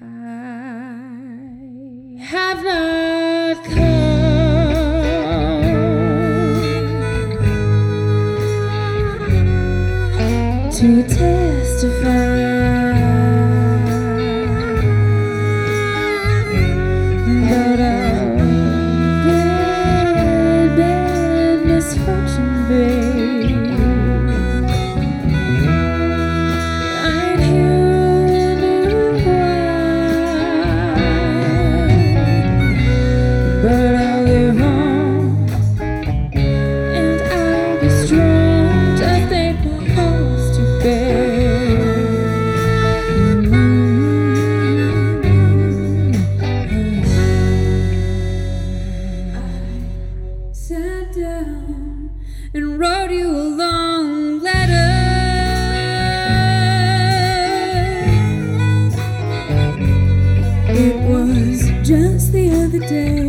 I have not just the other day.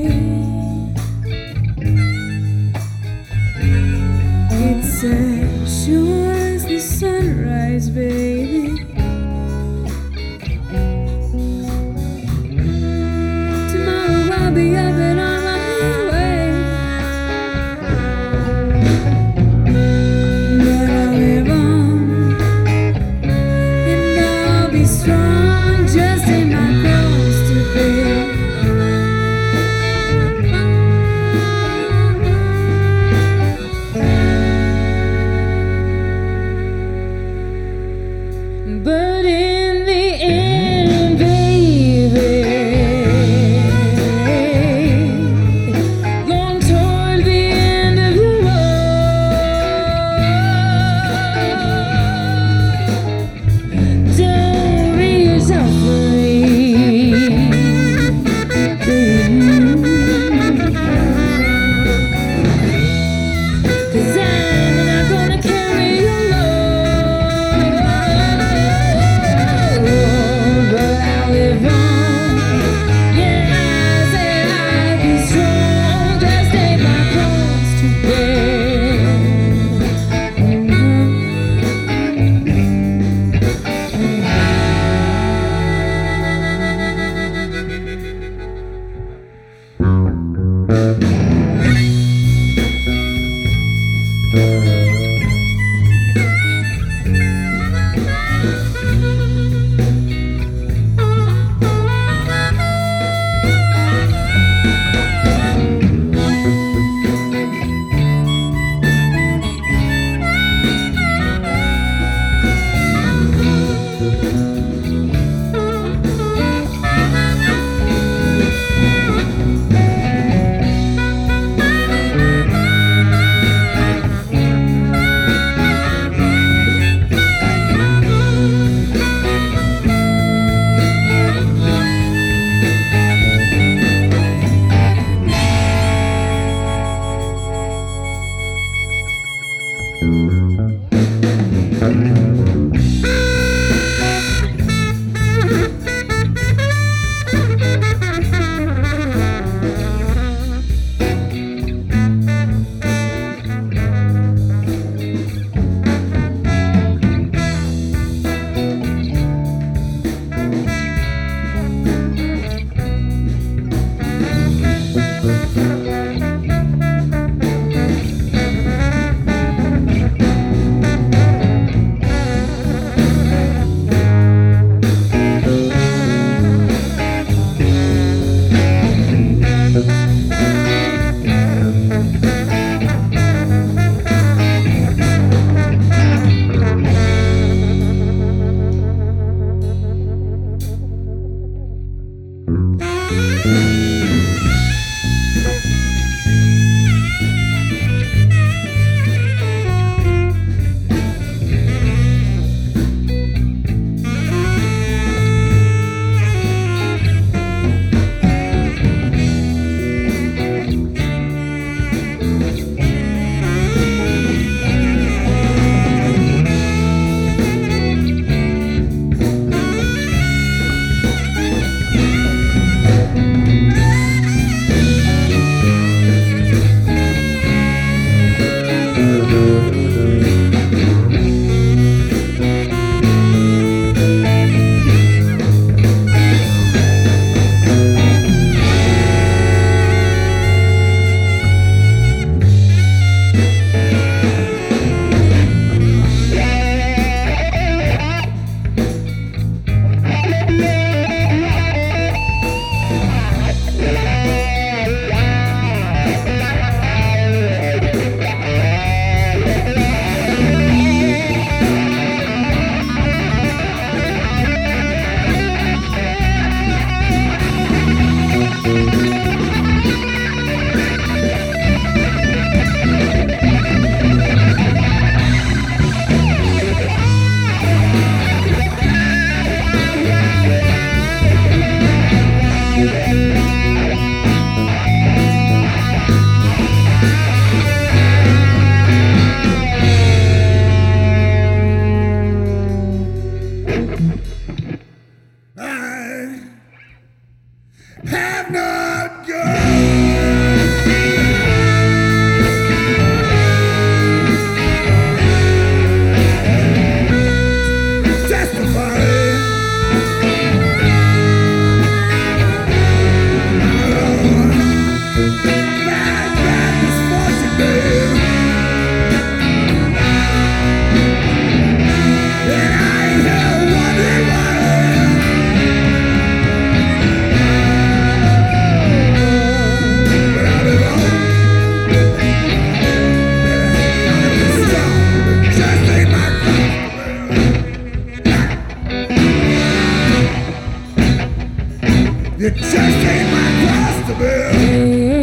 Thank you. You just ain't my cross to bear.